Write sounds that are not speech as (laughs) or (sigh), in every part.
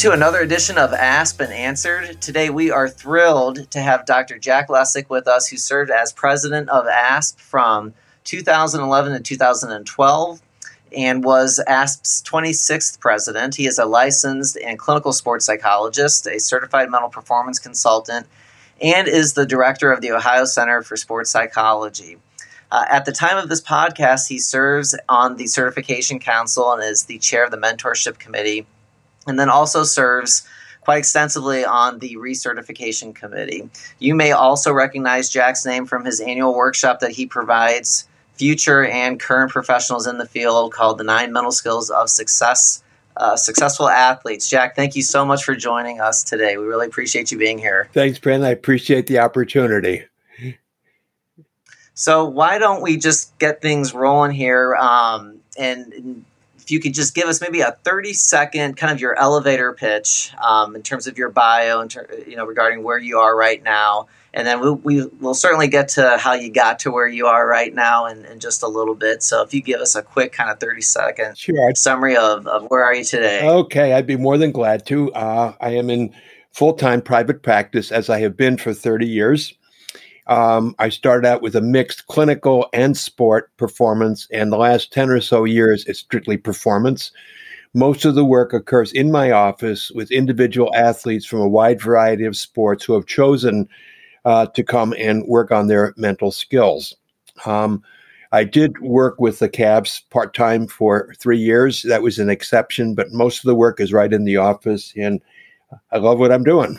To another edition of Asked and Answered. Today we are thrilled to have Dr. Jack Lesyk with us, who served as president of ASP from 2011 to 2012 and was ASP's 26th president. He is a licensed and clinical sports psychologist, a certified mental performance consultant, and is the director of the Ohio Center for Sports Psychology. Uh, at the time of this podcast, he serves on the Certification Council and is the chair of the Mentorship Committee and then also serves quite extensively on the recertification committee. You may also recognize Jack's name from his annual workshop that he provides future and current professionals in the field called the Nine Mental Skills of Success. Uh, successful athletes. Jack, thank you so much for joining us today. We really appreciate you being here. Thanks, Brent. I appreciate the opportunity. So, why don't we just get things rolling here um, and, and you could just give us maybe a 30 second kind of your elevator pitch um, in terms of your bio, and ter- you know, regarding where you are right now. And then we'll, we, will certainly get to how you got to where you are right now in, in, just a little bit. So if you give us a quick kind of 30 second sure. summary of, of where are you today? Okay, I'd be more than glad to. Uh, I am in full time private practice as I have been for 30 years. Um, I started out with a mixed clinical and sport performance, and the last 10 or so years is strictly performance. Most of the work occurs in my office with individual athletes from a wide variety of sports who have chosen uh, to come and work on their mental skills. Um, I did work with the Cavs part time for three years. That was an exception, but most of the work is right in the office, and I love what I'm doing.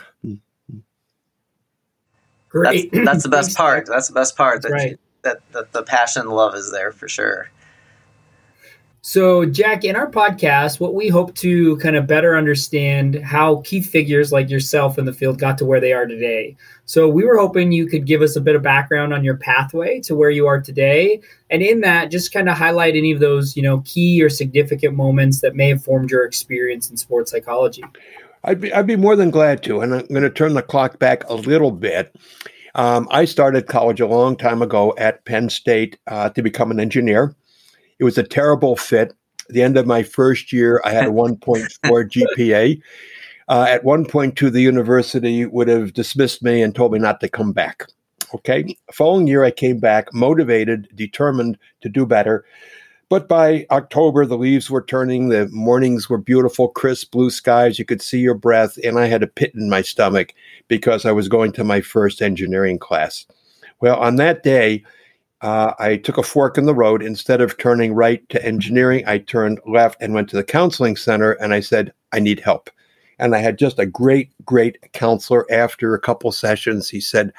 Great. That's, that's the (laughs) best part. That's the best part. That, right. that, that the passion and love is there for sure. So, Jack, in our podcast, what we hope to kind of better understand how key figures like yourself in the field got to where they are today. So, we were hoping you could give us a bit of background on your pathway to where you are today, and in that, just kind of highlight any of those, you know, key or significant moments that may have formed your experience in sports psychology. I'd be I'd be more than glad to, and I'm going to turn the clock back a little bit. Um, I started college a long time ago at Penn State uh, to become an engineer. It was a terrible fit. At the end of my first year, I had a (laughs) 1.4 GPA. Uh, at 1.2, the university would have dismissed me and told me not to come back. Okay. Following year, I came back motivated, determined to do better. But by October, the leaves were turning. The mornings were beautiful, crisp blue skies. You could see your breath. And I had a pit in my stomach because I was going to my first engineering class. Well, on that day, uh, I took a fork in the road. Instead of turning right to engineering, I turned left and went to the counseling center and I said, I need help. And I had just a great, great counselor. After a couple sessions, he said,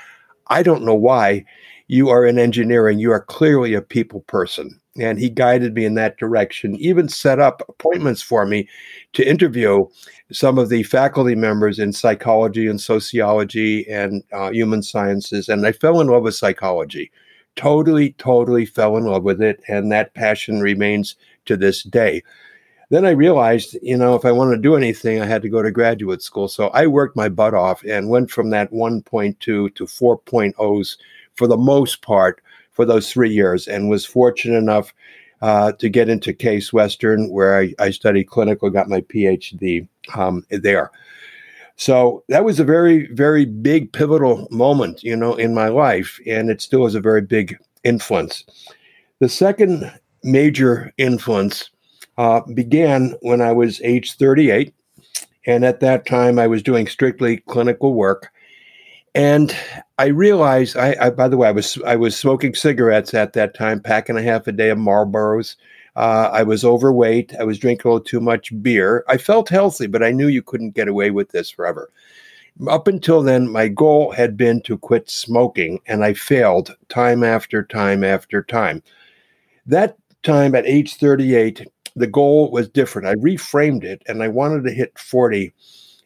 I don't know why you are in engineering. You are clearly a people person and he guided me in that direction even set up appointments for me to interview some of the faculty members in psychology and sociology and uh, human sciences and i fell in love with psychology. Totally totally fell in love with it and that passion remains to this day. Then i realized you know if i wanted to do anything i had to go to graduate school so i worked my butt off and went from that 1.2 to 4.0s for the most part for those three years and was fortunate enough uh, to get into Case Western, where I, I studied clinical, got my PhD um, there. So that was a very, very big pivotal moment, you know, in my life, and it still is a very big influence. The second major influence uh, began when I was age 38, and at that time I was doing strictly clinical work. And I realized, I, I, by the way, I was I was smoking cigarettes at that time, pack and a half a day of Marlboros. Uh, I was overweight. I was drinking a little too much beer. I felt healthy, but I knew you couldn't get away with this forever. Up until then, my goal had been to quit smoking, and I failed time after time after time. That time at age 38, the goal was different. I reframed it, and I wanted to hit 40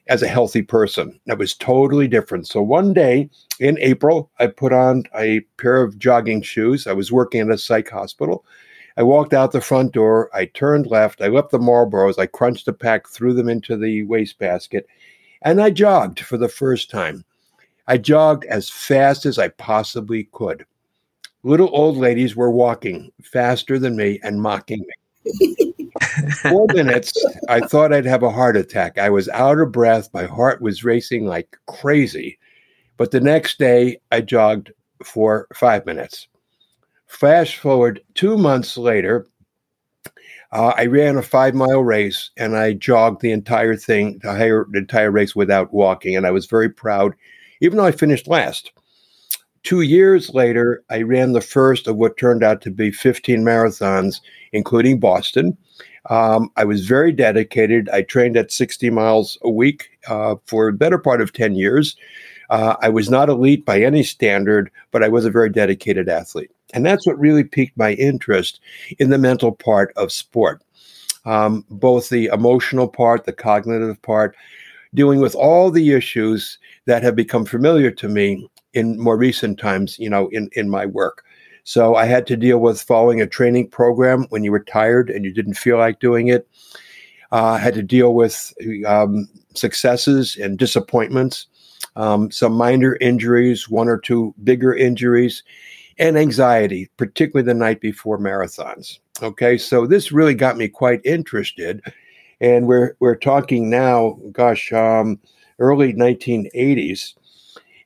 as a healthy person. That was totally different. So one day in April, I put on a pair of jogging shoes. I was working at a psych hospital. I walked out the front door. I turned left. I left the Marlboros. I crunched a pack, threw them into the wastebasket, and I jogged for the first time. I jogged as fast as I possibly could. Little old ladies were walking faster than me and mocking me. (laughs) Four minutes, I thought I'd have a heart attack. I was out of breath. My heart was racing like crazy. But the next day, I jogged for five minutes. Fast forward two months later, uh, I ran a five mile race and I jogged the entire thing, the entire, the entire race without walking. And I was very proud, even though I finished last. Two years later, I ran the first of what turned out to be 15 marathons, including Boston. Um, I was very dedicated. I trained at 60 miles a week uh, for a better part of 10 years. Uh, I was not elite by any standard, but I was a very dedicated athlete. And that's what really piqued my interest in the mental part of sport, um, both the emotional part, the cognitive part, dealing with all the issues that have become familiar to me in more recent times, you know, in, in my work. So I had to deal with following a training program when you were tired and you didn't feel like doing it. Uh, I had to deal with um, successes and disappointments, um, some minor injuries, one or two bigger injuries, and anxiety, particularly the night before marathons. Okay, so this really got me quite interested, and we're we're talking now, gosh, um, early 1980s,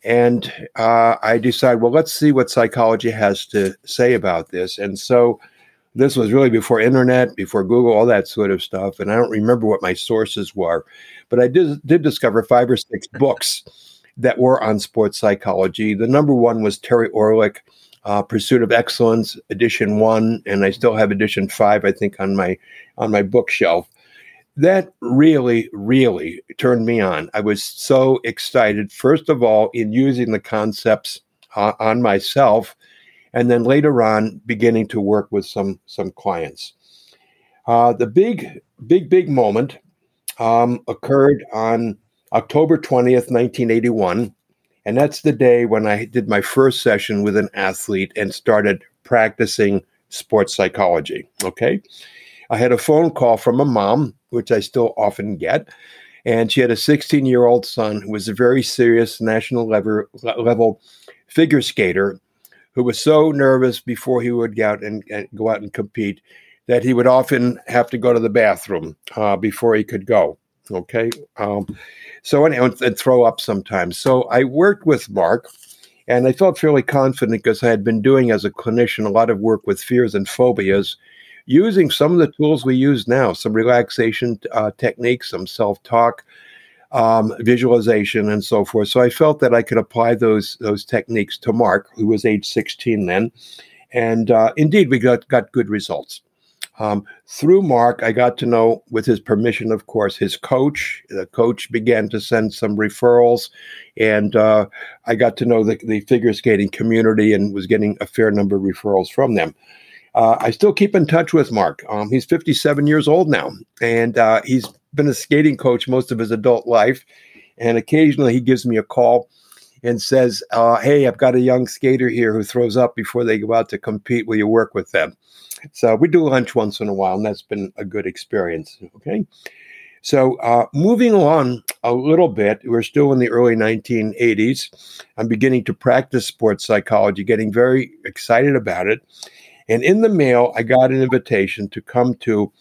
and uh, I decided, well, let's see what psychology has to say about this. And so this was really before internet, before Google, all that sort of stuff. And I don't remember what my sources were, but I did, did discover five or six (laughs) books that were on sports psychology. The number one was Terry Orlick, uh, Pursuit of Excellence, edition one, and I still have edition five, I think, on my on my bookshelf that really, really turned me on. I was so excited, first of all, in using the concepts uh, on myself, and then later on, beginning to work with some some clients. Uh, the big, big, big moment um, occurred on October 20th, 1981. And that's the day when I did my first session with an athlete and started practicing sports psychology. Okay. I had a phone call from a mom, which I still often get, and she had a 16 year old son who was a very serious national level, level figure skater who was so nervous before he would go out and, and, go out and compete that he would often have to go to the bathroom uh, before he could go. Okay. Um, so, and throw up sometimes. So, I worked with Mark and I felt fairly confident because I had been doing as a clinician a lot of work with fears and phobias using some of the tools we use now, some relaxation uh, techniques, some self talk, um, visualization, and so forth. So I felt that I could apply those those techniques to Mark, who was age 16 then, and uh, indeed we got got good results. Um, through Mark, I got to know, with his permission, of course, his coach. The coach began to send some referrals, and uh, I got to know the, the figure skating community and was getting a fair number of referrals from them. Uh, I still keep in touch with Mark. Um, he's 57 years old now, and uh, he's been a skating coach most of his adult life. And occasionally he gives me a call and says, uh, Hey, I've got a young skater here who throws up before they go out to compete. Will you work with them? So we do lunch once in a while, and that's been a good experience. Okay. So, uh, moving on a little bit, we're still in the early 1980s. I'm beginning to practice sports psychology, getting very excited about it. And in the mail, I got an invitation to come to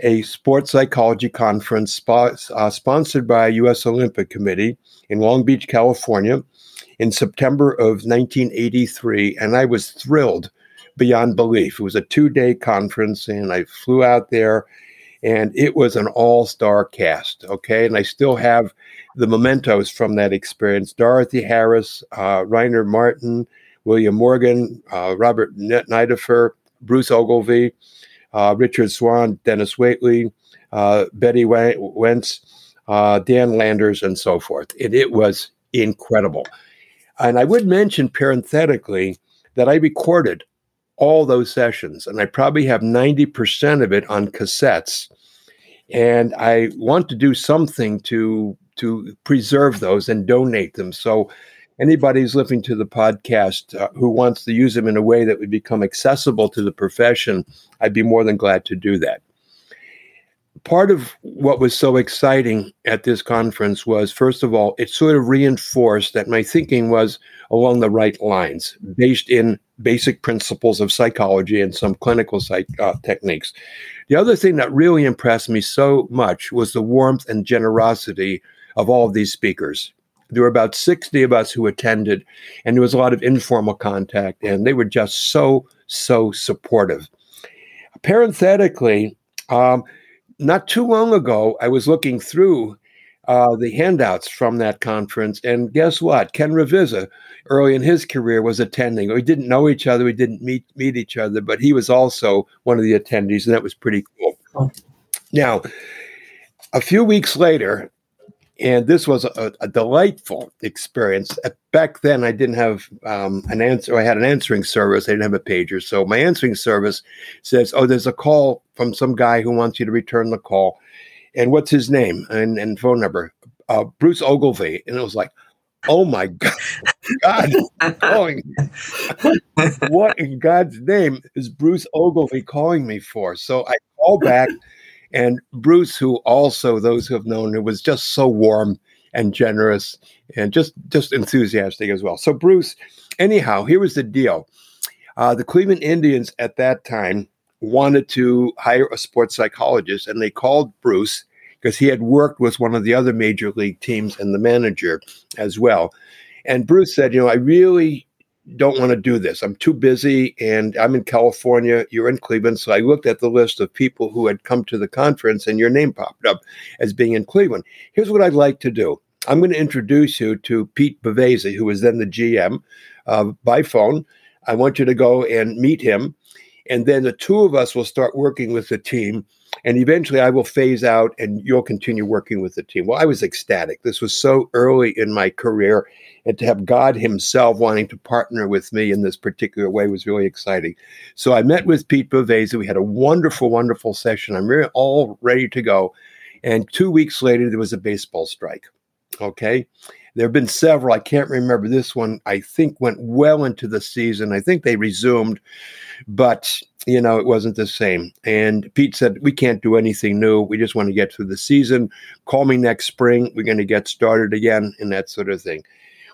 a sports psychology conference uh, sponsored by U.S. Olympic Committee in Long Beach, California, in September of 1983, and I was thrilled beyond belief. It was a two-day conference, and I flew out there, and it was an all-star cast. Okay, and I still have the mementos from that experience: Dorothy Harris, uh, Rainer Martens, William Morgan, uh, Robert Nideffer, Bruce Ogilvie, uh, Richard Suinn, Dennis Waitley, uh, Betty Wenz, uh, Dan Landers, and so forth. And it was incredible. And I would mention parenthetically that I recorded all those sessions, and I probably have 90% of it on cassettes. And I want to do something to to preserve those and donate them. So anybody who's listening to the podcast uh, who wants to use them in a way that would become accessible to the profession, I'd be more than glad to do that. Part of what was so exciting at this conference was, first of all, it sort of reinforced that my thinking was along the right lines, based in basic principles of psychology and some clinical psych uh, techniques. The other thing that really impressed me so much was the warmth and generosity of all of these speakers. There were about 60 of us who attended, and there was a lot of informal contact, and they were just so, so supportive. Parenthetically, um, not too long ago, I was looking through uh, the handouts from that conference, and guess what? Ken Ravizza, early in his career, was attending. We didn't know each other, we didn't meet meet each other, but he was also one of the attendees, and that was pretty cool. Oh. Now, a few weeks later, and this was a, a, delightful experience. Back then, I didn't have um, an answer. I had an answering service. I didn't have a pager, so my answering service says, "Oh, there's a call from some guy who wants you to return the call." And what's his name and, and phone number? Uh, Bruce Ogilvie. And it was like, oh my (laughs) God, God calling. what in God's name is Bruce Ogilvie calling me for? So I call back and Bruce, who also those who have known him, was just so warm and generous and just just enthusiastic as well. So Bruce, anyhow, here was the deal: uh, the Cleveland Indians at that time wanted to hire a sports psychologist, and they called Bruce because he had worked with one of the other major league teams and the manager as well. And Bruce said, "You know, I really don't want to do this. I'm too busy and I'm in California. You're in Cleveland. So I looked at the list of people who had come to the conference and your name popped up as being in Cleveland. Here's what I'd like to do I'm going to introduce you to Pete Bavasi, who was then the GM, uh, by phone. I want you to go and meet him. And then the two of us will start working with the team and eventually I will phase out and you'll continue working with the team. Well, I was ecstatic. This was so early in my career. And to have God Himself wanting to partner with me in this particular way was really exciting. So I met with Pete Bavasi. We had a wonderful, wonderful session. I'm really all ready to go. And two weeks later, there was a baseball strike. Okay. There have been several. I can't remember this one. I think went well into the season. I think they resumed, but you know it wasn't the same. And Pete said, "We can't do anything new. We just want to get through the season. Call me next spring. We're going to get started again, and that sort of thing."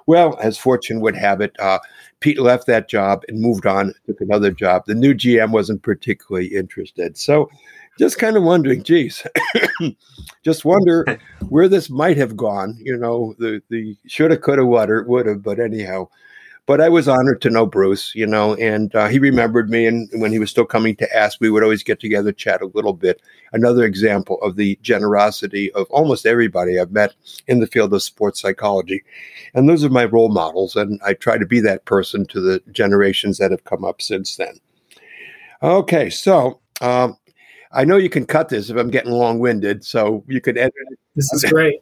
Well, as fortune would have it, uh, Pete left that job and moved on, took another job. The new GM wasn't particularly interested. So just kind of wondering, geez, (coughs) just wonder (laughs) where this might have gone. You know, the the shoulda, coulda, woulda, would have. But anyhow, but I was honored to know Bruce. You know, and uh, he remembered me, and when he was still coming to ask, we would always get together, chat a little bit. Another example of the generosity of almost everybody I've met in the field of sports psychology, and those are my role models, and I try to be that person to the generations that have come up since then. Okay, so. Um, I know you can cut this if I'm getting long winded, so you could edit it. This is great.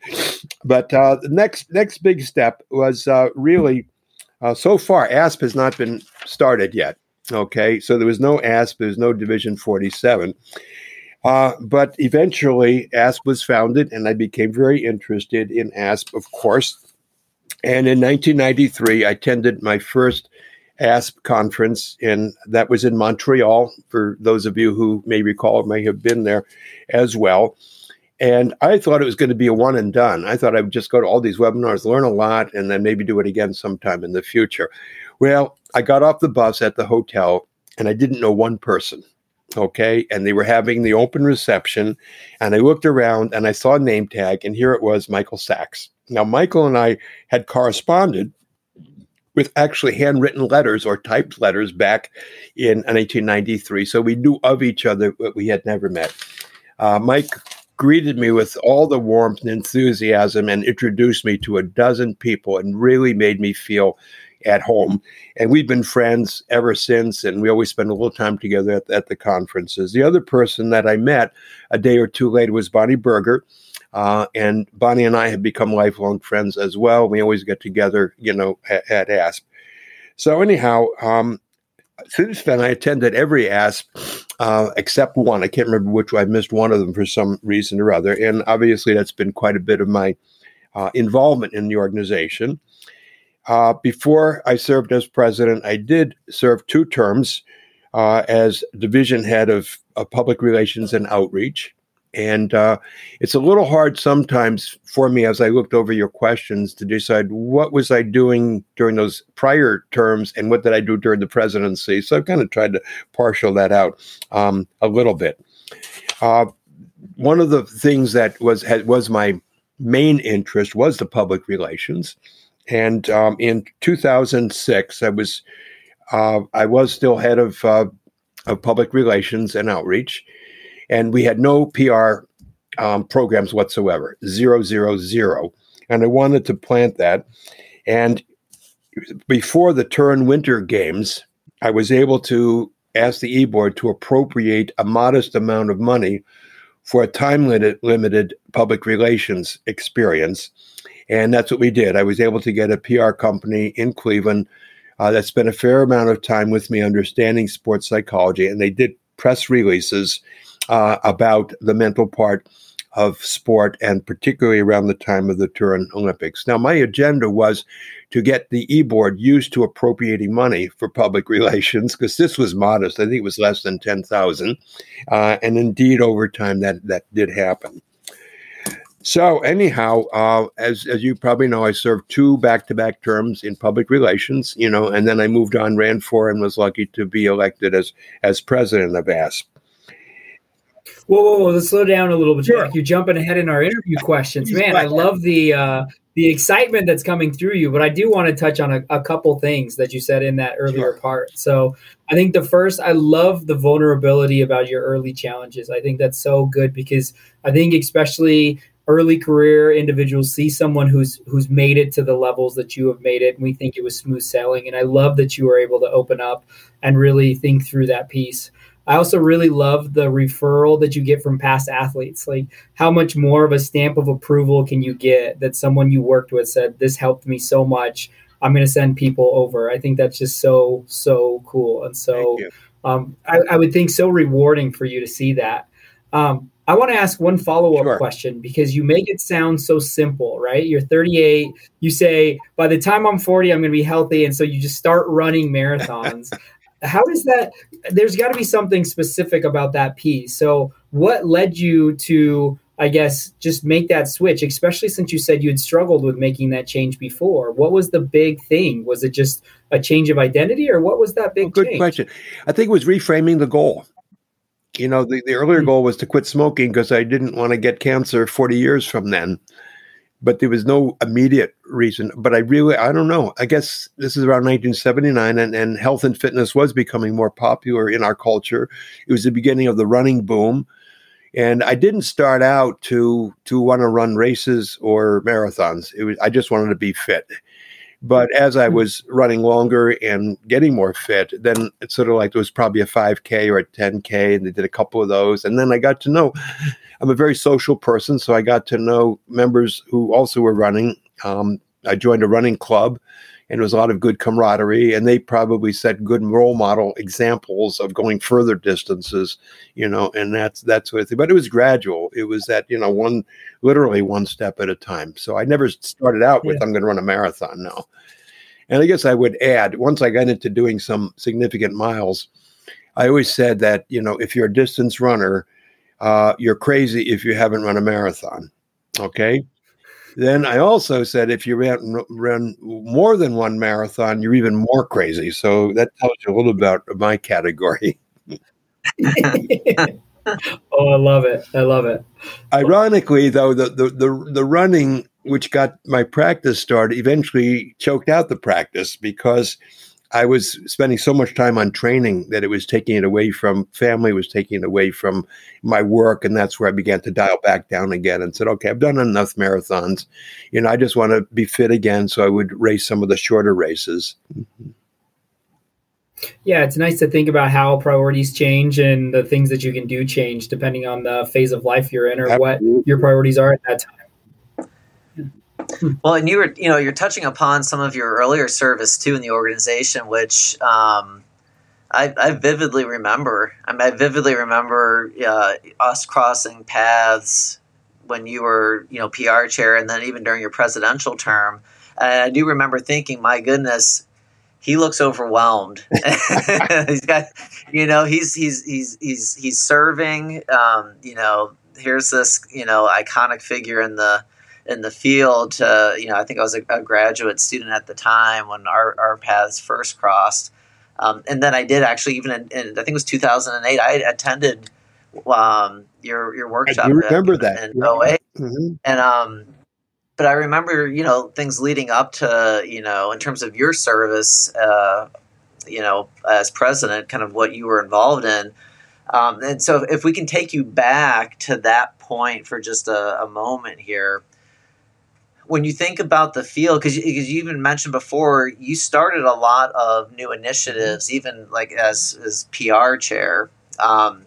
But uh, the next next big step was uh, really uh, so far ASP has not been started yet. Okay, so there was no ASP, there was no Division 47. Uh, but eventually, ASP was founded, and I became very interested in ASP, of course. And in 1993, I attended my first ASP conference, and that was in Montreal. For those of you who may recall, may have been there as well. And I thought it was going to be a one and done. I thought I would just go to all these webinars, learn a lot, and then maybe do it again sometime in the future. Well, I got off the bus at the hotel, and I didn't know one person. Okay. And they were having the open reception. And I looked around and I saw a name tag, and here it was Michael Sachs. Now, Michael and I had corresponded with actually handwritten letters or typed letters back in 1993. So we knew of each other, but we had never met. Uh, Mike greeted me with all the warmth and enthusiasm and introduced me to a dozen people and really made me feel at home. And we've been friends ever since, and we always spend a little time together at, at the conferences. The other person that I met a day or two later was Bonnie Berger. Uh, and Bonnie and I have become lifelong friends as well. We always get together, you know, at, at ASP. So anyhow, um, since then I attended every ASP uh, except one. I can't remember which. I missed one of them for some reason or other, and obviously that's been quite a bit of my uh, involvement in the organization. Uh, before I served as president, I did serve two terms uh, as division head of, of public relations and outreach. And uh, it's a little hard sometimes for me as I looked over your questions to decide what was I doing during those prior terms and what did I do during the presidency. So I've kind of tried to partial that out um, a little bit. Uh, one of the things that was had, was my main interest was the public relations, and um, in 2006, I was uh, I was still head of uh, of public relations and outreach, and we had no PR um, programs whatsoever, zero, zero, zero. And I wanted to plant that. And before the Turin Winter Games, I was able to ask the e-board to appropriate a modest amount of money for a time limited public relations experience. And that's what we did. I was able to get a PR company in Cleveland uh, that spent a fair amount of time with me understanding sports psychology, and they did press releases uh, about the mental part of sport, and particularly around the time of the Turin Olympics. Now, my agenda was to get the e-board used to appropriating money for public (laughs) relations because this was modest. I think it was less than ten thousand, uh, and indeed, over time, that that did happen. So anyhow, uh, as as you probably know, I served two back-to-back terms in public relations, you know, and then I moved on, ran for, and was lucky to be elected as as president of ASP. Whoa, whoa, whoa! Let's slow down a little bit. Sure. You're jumping ahead in our interview questions, man. I love the uh, the excitement that's coming through you. But I do want to touch on a, a couple things that you said in that earlier sure. part. So I think the first, I love the vulnerability about your early challenges. I think that's so good because I think especially early career individuals see someone who's who's made it to the levels that you have made it and we think it was smooth sailing and i love that you were able to open up and really think through that piece i also really love the referral that you get from past athletes like how much more of a stamp of approval can you get that someone you worked with said this helped me so much i'm going to send people over i think that's just so so cool and so um, I, I would think so rewarding for you to see that um, I want to ask one follow up sure. question because you make it sound so simple, right? You're 38. You say, by the time I'm 40, I'm going to be healthy. And so you just start running marathons. (laughs) How does that? There's got to be something specific about that piece. So, what led you to, I guess, just make that switch, especially since you said you had struggled with making that change before? What was the big thing? Was it just a change of identity or what was that big Good change? question. I think it was reframing the goal you know, the, the earlier hmm. goal was to quit smoking because I didn't want to get cancer 40 years from then. But there was no immediate reason. But I really, I don't know. I guess this is around 1979, and, and health and fitness was becoming more popular in our culture. It was the beginning of the running boom. And I didn't start out to to want to run races or marathons. It was I just wanted to be fit. But as I hmm. was running longer and getting more fit, then it's sort of like there was probably a 5K or a 10K, and they did a couple of those. And then I got to know I'm a very social person, so I got to know members who also were running. Um, I joined a running club, and there was a lot of good camaraderie, and they probably set good role model examples of going further distances, you know, and that's that's what. But it was gradual. It was that you know one literally one step at a time. So I never started out with yeah. I'm going to run a marathon. No, and I guess I would add once I got into doing some significant miles, I always said that you know if you're a distance runner, uh, you're crazy if you haven't run a marathon. Okay. Then I also said if you ran, run more than one marathon, you're even more crazy. So that tells you a little about my category. (laughs) oh, I love it. I love it. Ironically, though, the, the, the, the running, which got my practice started, eventually choked out the practice because I was spending so much time on training that it was taking it away from family, was taking it away from my work. And that's where I began to dial back down again and said, okay, I've done enough marathons. You know, I just want to be fit again. So I would race some of the shorter races. Mm-hmm. Yeah, it's nice to think about how priorities change and the things that you can do change depending on the phase of life you're in or Absolutely. what your priorities are at that time. Well, and you were, you know, you're touching upon some of your earlier service too in the organization, which um, I, I, vividly remember. I, mean, I vividly remember uh, us crossing paths when you were, you know, PR chair, and then even during your presidential term. And I do remember thinking, my goodness, he looks overwhelmed. (laughs) he's got, you know, he's he's he's he's he's serving. Um, you know, here's this you know iconic figure in the in the field to you know I think I was a, a graduate student at the time when our, our paths first crossed um, and then I did actually even in, in, I think it was 2008 I attended um, your your workshop I remember in, that in yeah. mm-hmm. and um but I remember you know things leading up to you know in terms of your service uh, you know as president kind of what you were involved in um, and so if we can take you back to that point for just a, a moment here when you think about the field, because you, you, even mentioned before, you started a lot of new initiatives, mm-hmm. even like as as PR chair. Um,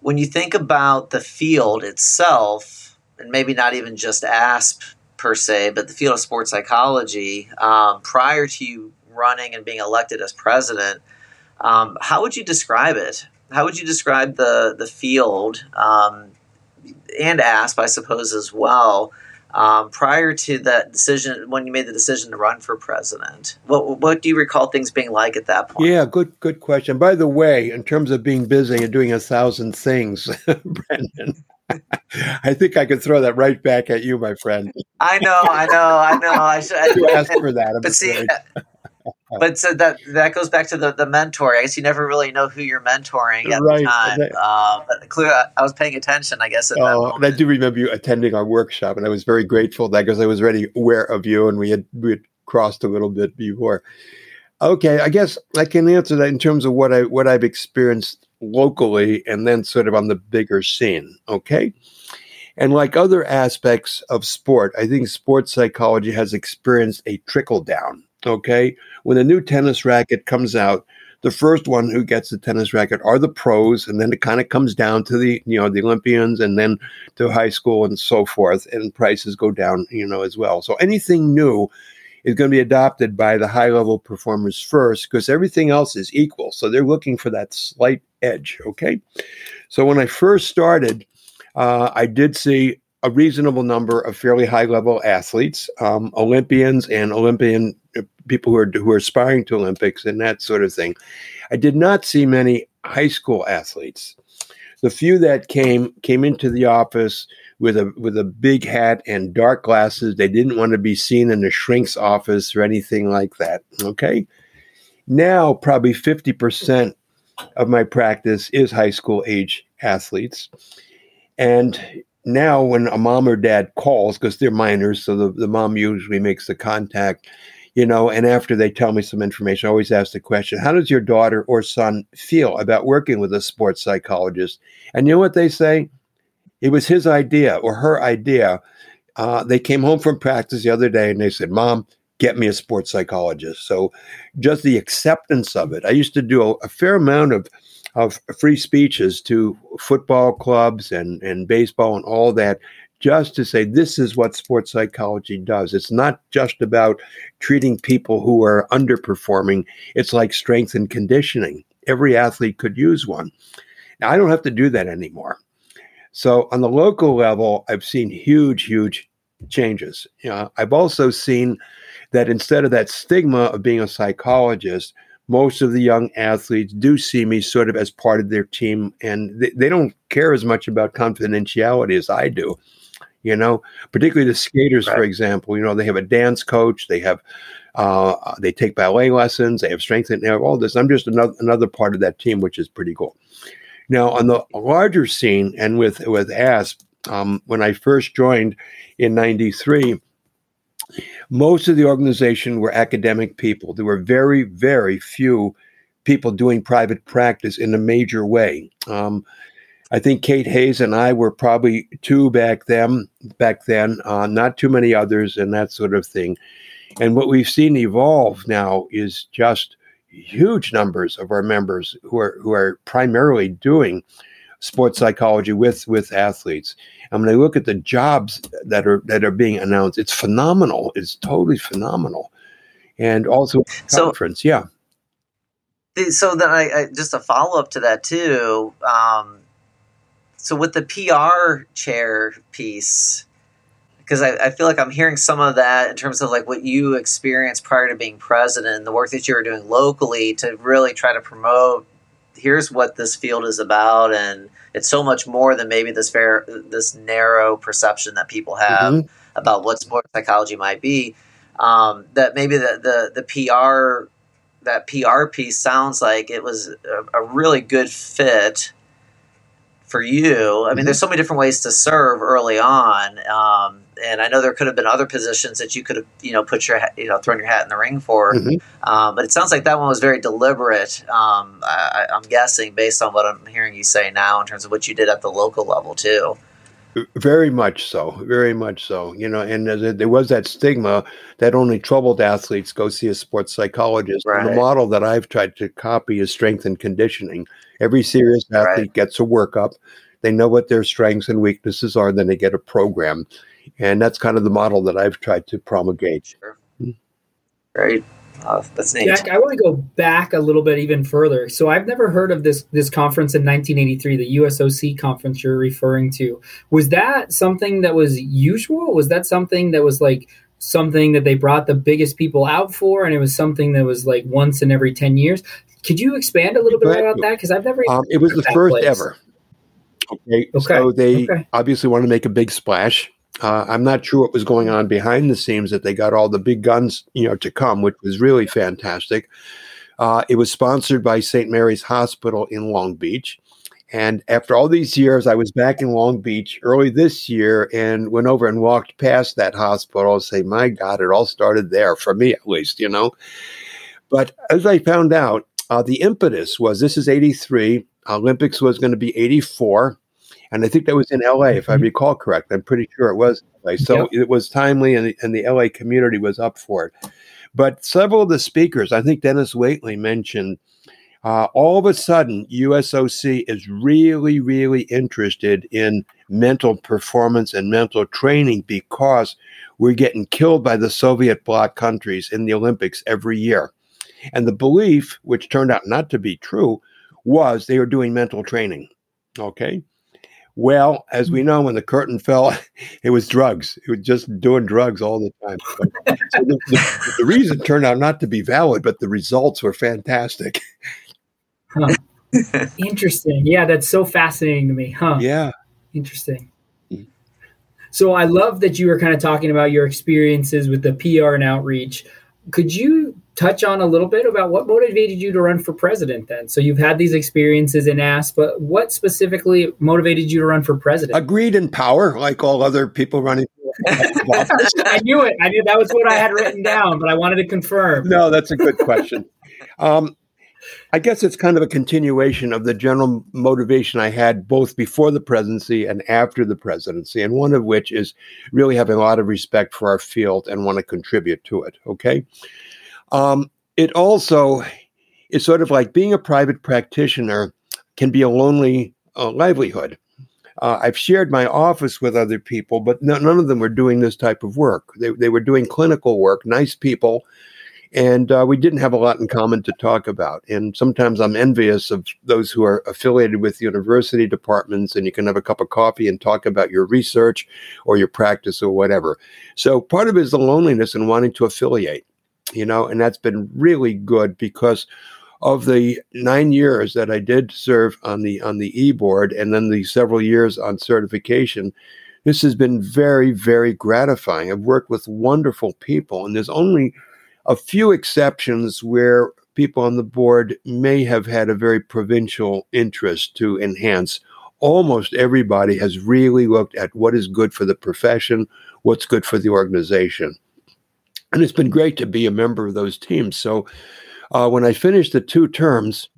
when you think about the field itself, and maybe not even just ASP per se, but the field of sports psychology, um, prior to you running and being elected as president, um, how would you describe it? How would you describe the the field um, and ASP, I suppose, as well? Um, prior to that decision when you made the decision to run for president what, what do you recall things being like at that point yeah good good question by the way in terms of being busy and doing a thousand things (laughs) brendan (laughs) I think I could throw that right back at you, my friend. I know, I know, I know. I (laughs) should you ask for that. I'm but see, but so that that goes back to the the mentor. I guess you never really know who you're mentoring at right. the time. Uh, but I was paying attention. I guess. At oh, and I do remember you attending our workshop, and I was very grateful that because I was already aware of you, and we had we had crossed a little bit before. Okay, I guess I can answer that in terms of what I what I've experienced locally, and then sort of on the bigger scene. Okay. And like other aspects of sport, I think sports psychology has experienced a trickle down Okay. When a new tennis racket comes out, the first one who gets the tennis racket are the pros, and then it kind of comes down to the you know the Olympians, and then to high school and so forth, and prices go down you know as well. So anything new is going to be adopted by the high level performers first because everything else is equal. So they're looking for that slight edge. Okay, so when I first started, uh, I did see a reasonable number of fairly high level athletes, um, Olympians and Olympian people who are who are aspiring to Olympics and that sort of thing. I did not see many high school athletes. The few that came came into the office with a with a big hat and dark glasses. They didn't want to be seen in the shrink's office or anything like that. Okay. Now probably 50% of my practice is high school age athletes. And now when a mom or dad calls because they're minors so the, the mom usually makes the contact you know and after they tell me some information i always ask the question how does your daughter or son feel about working with a sports psychologist? And you know what they say? It was his idea or her idea. Uh, they came home from practice the other day and they said mom get me a sports psychologist. So just the acceptance of it. I used to do a, a fair amount of of free speeches to football clubs and, and baseball and all that, just to say this is what sports psychology does. It's not just about treating people who are underperforming, it's like strength and conditioning. Every athlete could use one. Now, I don't have to do that anymore. So, on the local level, I've seen huge, huge changes. You know, I've also seen that instead of that stigma of being a psychologist, most of the young athletes do see me sort of as part of their team and they, they don't care as much about confidentiality as I do. You know, particularly the skaters, right. for example, you know, they have a dance coach, they have uh, they take ballet lessons, they have strength and they have all this. I'm just another another part of that team, which is pretty cool. Now, on the larger scene and with with ASP, um, when I first joined in '93, most of the organization were academic people. There were very, very few people doing private practice in a major way. Um, I think Kate Hays and I were probably two back then. Back then, uh, not too many others, and that sort of thing. And what we've seen evolve now is just huge numbers of our members who are who are primarily doing sports psychology with with athletes. And when I look at the jobs that are that are being announced, it's phenomenal. It's totally phenomenal. And also so, conference, yeah. So then I, I just a follow up to that too. Um, so with the PR chair piece, because I, I, feel like I'm hearing some of that in terms of like what you experienced prior to being president, and the work that you were doing locally to really try to promote here's what this field is about and it's so much more than maybe this fair this narrow perception that people have mm-hmm. about what sports psychology might be. Um, that maybe the, the the PR that PR piece sounds like it was a, a really good fit for you. I mean, mm-hmm. there's so many different ways to serve early on. Um, and I know there could have been other positions that you could have, you know, put your, you know, thrown your hat in the ring for. Mm-hmm. Um, but it sounds like that one was very deliberate. Um, I, am guessing based on what I'm hearing you say now in terms of what you did at the local level too. Very much so, very much so. You know, and there was that stigma that only troubled athletes go see a sports psychologist. Right. The model that I've tried to copy is strength and conditioning. Every serious athlete right. gets a workup. They know what their strengths and weaknesses are, and then they get a program. And that's kind of the model that I've tried to promulgate. Sure. Great. Uh, that's neat. Jack, I want to go back a little bit even further. So I've never heard of this this conference in 1983, the USOC conference you're referring to. Was that something that was usual? Was that something that was like something that they brought the biggest people out for, and it was something that was like once in every 10 years? Could you expand a little bit about that? Because I've never. Um, it was the first place. ever. Okay. okay. So they okay. obviously wanted to make a big splash. Uh, I'm not sure what was going on behind the scenes that they got all the big guns, you know, to come, which was really fantastic. Uh, it was sponsored by St. Mary's Hospital in Long Beach. And after all these years, I was back in Long Beach early this year and went over and walked past that hospital and say, my God, it all started there for me at least, you know. But as I found out, uh, the impetus was this is 83, Olympics was going to be 84 and I think that was in LA, if I mm-hmm. recall correct. I'm pretty sure it was LA. So it was timely, and the, and the LA community was up for it. But several of the speakers, I think Dennis Waitley mentioned, uh, all of a sudden, USOC is really, really interested in mental performance and mental training because we're getting killed by the Soviet bloc countries in the Olympics every year. And the belief, which turned out not to be true, was they were doing mental training. Okay. Well, as we know, when the curtain fell, (laughs) it was drugs. It was just doing drugs all the time. so the, the, the, reason turned out not to be valid, but the results were fantastic. (laughs) Huh. Interesting. Yeah, that's so fascinating to me. Huh? Yeah. Interesting. Mm. So I love that you were kind of talking about your experiences with the PR and outreach. Could you touch on a little bit about what motivated you to run for president then? So you've had these experiences in ASP, but what specifically motivated you to run for president? Agreed in power, like all other people running. (laughs) I knew it. I knew that was what I had written down, but I wanted to confirm. No, that's a good question. Um, I guess it's kind of a continuation of the general motivation I had both before the presidency and after the presidency, and one of which is really having a lot of respect for our field and want to contribute to it. Okay. Um, it also is sort of like being a private practitioner can be a lonely uh, livelihood. Uh, I've shared my office with other people, but no, none of them were doing this type of work. They, they were doing clinical work, nice people, and uh, we didn't have a lot in common to talk about. And sometimes I'm envious of those who are affiliated with university departments, and you can have a cup of coffee and talk about your research or your practice or whatever. So part of it is the loneliness and wanting to affiliate you know, and that's been really good because of the nine years that I did serve on the on the e board and then the several years on certification, this has been very very gratifying. I've worked with wonderful people, and there's only a few exceptions where people on the board may have had a very provincial interest to enhance. Almost everybody has really looked at what is good for the profession, what's good for the organization and it's been great to be a member of those teams. So uh, when I finished the two terms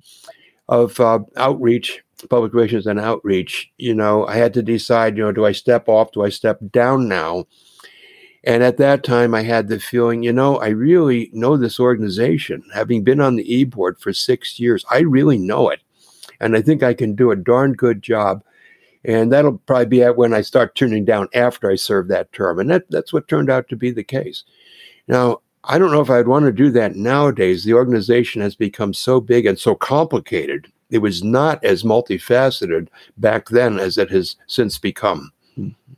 of uh, outreach, public relations and outreach, you know, I had to decide, you know, do I step off? Do I step down now? And at that time, I had the feeling, you know, I really know this organization. Having been on the e board for six years, I really know it. And I think I can do a darn good job. And that'll probably be at when I start turning down after I serve that term. And that, that's what turned out to be the case. Now, I don't know if I'd want to do that nowadays. The organization has become so big and so complicated. It was not as multifaceted back then as it has since become. Mm-hmm.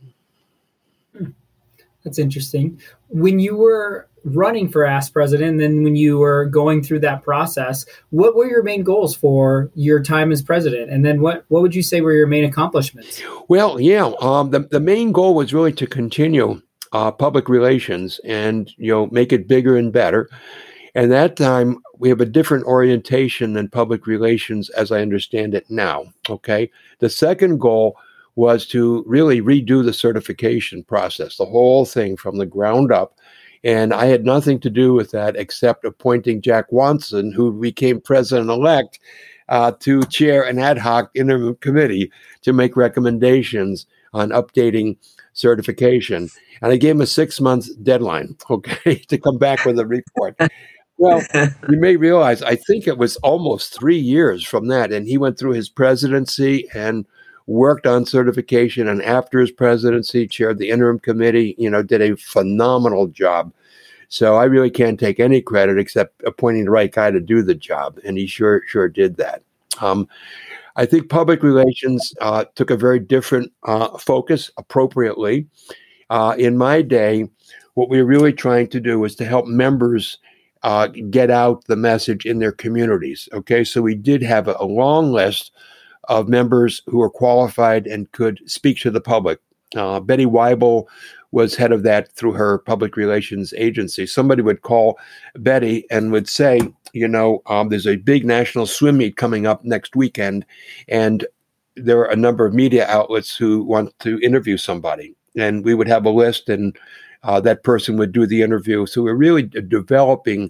That's interesting. When you were running for ASP president, and then when you were going through that process, what were your main goals for your time as president? And then what, what would you say were your main accomplishments? Well, yeah, um, the, the main goal was really to continue uh, public relations and, you know, make it bigger and better. And that time, we have a different orientation than public relations as I understand it now. Okay. The second goal was to really redo the certification process, the whole thing from the ground up. And I had nothing to do with that except appointing Jack Watson, who became president elect, uh, to chair an ad hoc interim committee to make recommendations on updating certification. And I gave him a six month deadline, (laughs) okay, to come back with a report. Well, you may realize, I think it was almost three years from that. And he went through his presidency and worked on certification. And after his presidency, chaired the interim committee, you know, did a phenomenal job. So I really can't take any credit except appointing the right guy to do the job. And he sure, sure did that. Um, I think public relations uh, took a very different uh, focus appropriately. Uh, in my day, what we were really trying to do was to help members uh, get out the message in their communities. Okay, so we did have a, a long list of members who were qualified and could speak to the public. Uh, Betty Weibel was head of that through her public relations agency. Somebody would call Betty and would say, you know, um, there's a big national swim meet coming up next weekend, and there are a number of media outlets who want to interview somebody. And we would have a list, and uh, that person would do the interview. So we're really developing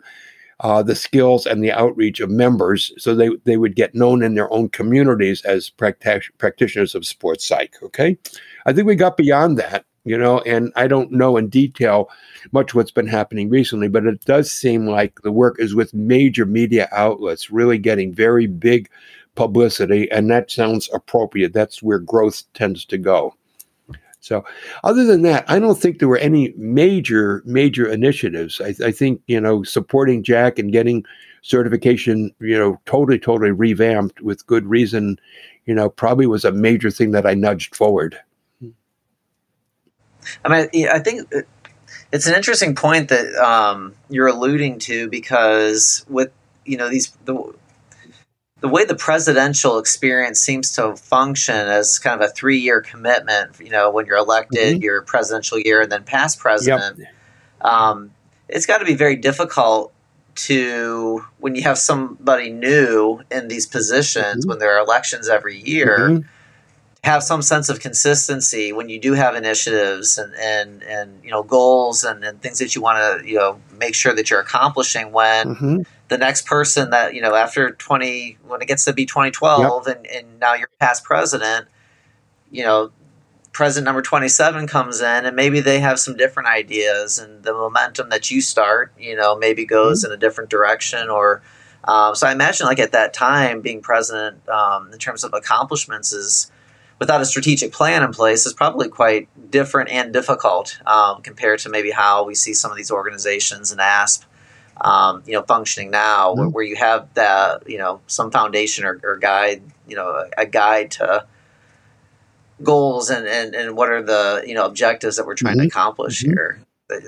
uh, the skills and the outreach of members so they, they would get known in their own communities as practitioners of sports psych. Okay. I think we got beyond that, you know, and I don't know in detail much what's been happening recently, but it does seem like the work is with major media outlets really getting very big publicity, and that sounds appropriate. That's where growth tends to go. So, other than that, I don't think there were any major, major initiatives. I, I, think, you know, supporting Jack and getting certification, you know, totally, totally revamped with good reason, you know, probably was a major thing that I nudged forward. I mean, I think it's an interesting point that um, you're alluding to because with, you know, these, the, the way the presidential experience seems to function as kind of a three year commitment, you know, when you're elected, mm-hmm. your presidential year, and then past president, yep. um, it's got to be very difficult to, when you have somebody new in these positions, mm-hmm. when there are elections every year, mm-hmm. Have some sense of consistency when you do have initiatives and, and, and you know, goals and, and things that you want to, you know, make sure that you're accomplishing when mm-hmm the next person that you know after 20 when it gets to be 2012 yep. and, and now you're past president you know president number 27 comes in and maybe they have some different ideas and the momentum that you start you know maybe goes mm-hmm. in a different direction or um, so i imagine like at that time being president um, in terms of accomplishments is without a strategic plan in place is probably quite different and difficult um, compared to maybe how we see some of these organizations and asp um, you know, functioning now, mm-hmm. where, where, you have that, you know, some foundation or, or guide, you know, a, a, guide to goals and, and, and what are the, you know, objectives that we're trying mm-hmm. to accomplish mm-hmm. here.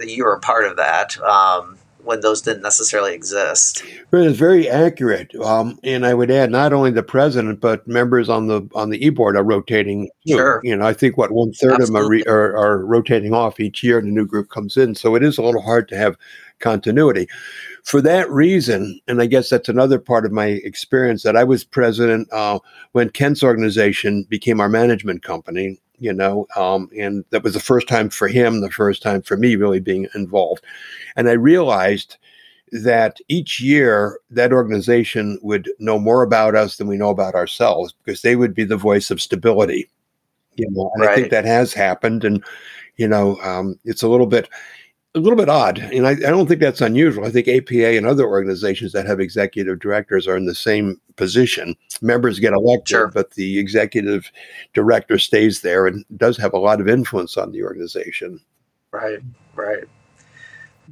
you are a part of that. Um, when those didn't necessarily exist. It's very accurate, um, and I would add not only the president but members on the on the e board are rotating. Too. Sure, you know I think what one third of them are, re, are, are rotating off each year, and a new group comes in. So it is a little hard to have continuity. For that reason, and I guess that's another part of my experience that I was president uh, when Kent's organization became our management company, you know, um, and that was the first time for him, the first time for me really being involved. And I realized that each year that organization would know more about us than we know about ourselves because they would be the voice of stability. You know, and right. I think that has happened. And, you know, um, it's a little bit, a little bit odd, and I, I, don't think that's unusual. I think APA and other organizations that have executive directors are in the same position. Members get elected, sure. but the executive director stays there and does have a lot of influence on the organization. Right, right.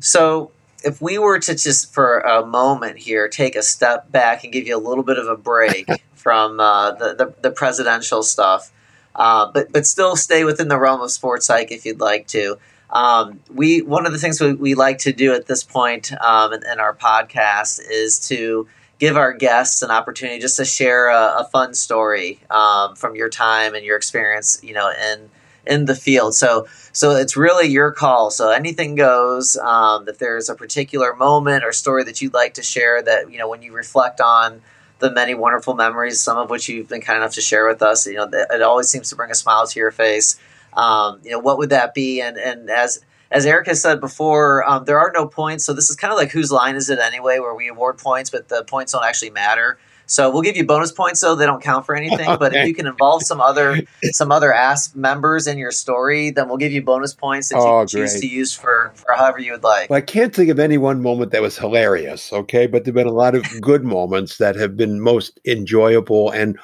So, if we were to just for a moment here take a step back and give you a little bit of a break (laughs) from uh, the, the, the presidential stuff, uh, but but still stay within the realm of sports psych if you'd like to. Um, we one of the things we, we like to do at this point um, in, in, our podcast is to give our guests an opportunity just to share a, a fun story um, from your time and your experience, you know, in in the field. So so it's really your call. So anything goes. Um, if there's a particular moment or story that you'd like to share that you know when you reflect on the many wonderful memories, some of which you've been kind enough to share with us, you know, it always seems to bring a smile to your face. Um, you know, what would that be? And and as as Eric has said before, um, there are no points, so this is kind of like whose line is it anyway, where we award points, but the points don't actually matter. So we'll give you bonus points though they don't count for anything. Okay. But if you can involve some other some other ASP members in your story, then we'll give you bonus points that oh, you choose great. to use for for however you would like. Well, I can't think of any one moment that was hilarious. Okay, but there've been a lot of good moments that have been most enjoyable and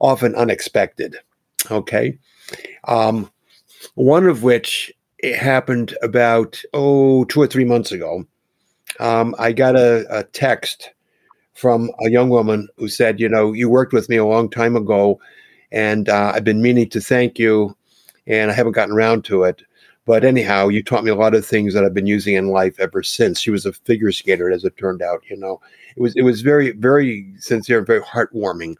often unexpected. Okay, um, one of which happened about oh two or three months ago. Um, I got a, a text from a young woman who said, You know, you worked with me a long time ago, and uh, I've been meaning to thank you, and I haven't gotten around to it. But anyhow, you taught me a lot of things that I've been using in life ever since. She was a figure skater, as it turned out. You know, it was it was very very sincere, very heartwarming.